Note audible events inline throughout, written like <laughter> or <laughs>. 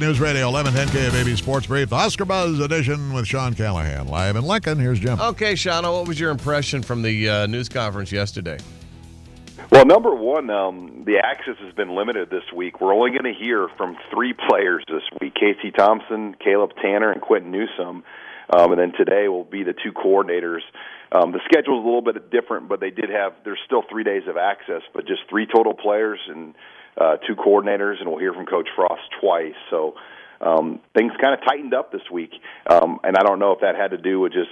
News Radio 1110 KFAB Sports Brief, the Oscar Buzz edition with Sean Callahan. Live in Lincoln, here's Jim. Okay, Shauna, what was your impression from the uh, news conference yesterday? Well, number one, um, the access has been limited this week. We're only going to hear from three players this week: Casey Thompson, Caleb Tannor, and Quinton Newsome. Um, and then today will be the two coordinators. Um, the schedule is a little bit different, but they did have. There's still three days of access, but just three total players and uh, two coordinators, and we'll hear from Coach Frost twice. So um, things kind of tightened up this week, um, and I don't know if that had to do with just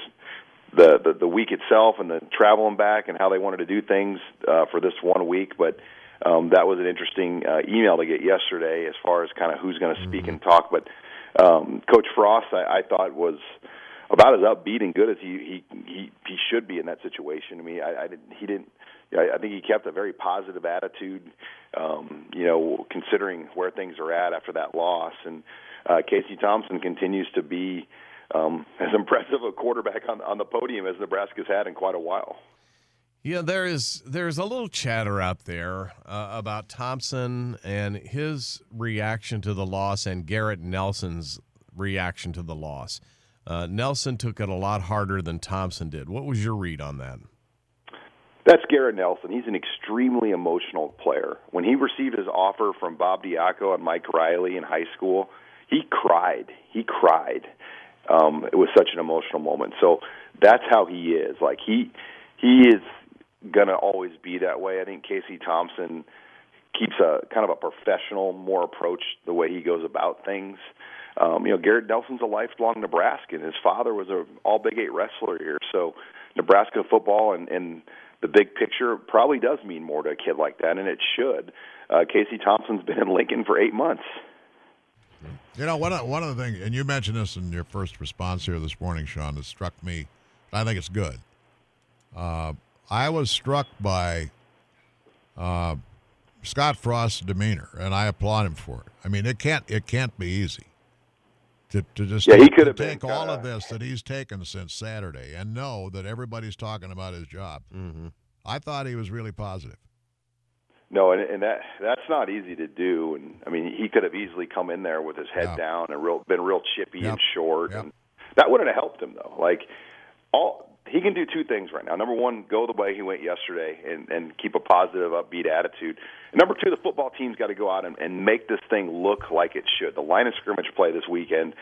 the, the the week itself and the traveling back and how they wanted to do things uh, for this one week. But um, that was an interesting uh, email to get yesterday as far as kind of who's going to speak Mm-hmm. and talk. But um, Coach Frost, I, I thought was about as upbeat and good as he he he, he should be in that situation. I mean, I, I didn't, he didn't. I think he kept a very positive attitude, um, you know, considering where things are at after that loss. And uh, Casey Thompson continues to be um, <laughs> as impressive a quarterback on, on the podium as Nebraska's had in quite a while. Yeah, there is there's a little chatter out there uh, about Thompson and his reaction to the loss and Garrett Nelson's reaction to the loss. Uh, Nelson took it a lot harder than Thompson did. What was your read on that? That's Garrett Nelson. He's an extremely emotional player. When he received his offer from Bob Diaco and Mike Riley in high school, he cried. He cried. Um, it was such an emotional moment. So that's how he is. Like he he is gonna always be that way. I think Casey Thompson keeps a kind of a professional, more approach the way he goes about things. Um, you know, Garrett Nelson's a lifelong Nebraskan. His father was a all Big Eight wrestler here, so Nebraska football and, and the big picture probably does mean more to a kid like that, and it should. Uh, Casey Thompson's been in Lincoln for eight months. You know, one of, one of the things, and you mentioned this in your first response here this morning, Sean, that struck me. I think it's good. Uh, I was struck by uh, Scott Frost's demeanor, and I applaud him for it. I mean, it can't it can't be easy to to just Yeah, he could have take been all kinda- of this that he's taken since Saturday and know that everybody's talking about his job. Mm-hmm. I thought he was really positive. No, and, and that that's not easy to do. And I mean, he could have easily come in there with his head Yeah. down and real been real chippy Yep. and short, Yep. and that wouldn't have helped him though. Like all he can do two things right now. Number one, go the way he went yesterday and and keep a positive, upbeat attitude. And number two, the football team's got to go out and, and make this thing look like it should. The line of scrimmage play this weekend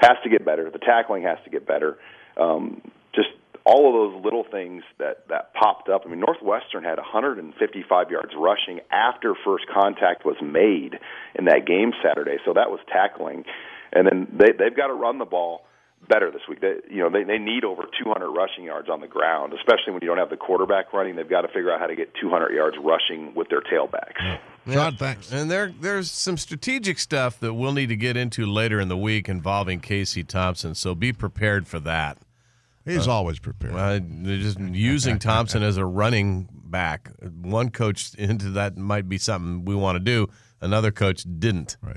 has to get better. The tackling has to get better. Um, just all of those little things that that popped up. I mean, Northwestern had 155 yards rushing after first contact was made in that game Saturday. So that was tackling, and then they they've got to run the ball better this week. They you know they they need over 200 rushing yards on the ground, especially when you don't have the quarterback running. They've got to figure out how to get 200 yards rushing with their tailbacks. Sean, thanks. And there, there's some strategic stuff that we'll need to get into later in the week involving Casey Thompson. So be prepared for that. He's always prepared. Uh, just using Thompson as a running back. One coach into that might be something we want to do. Another coach didn't. Right.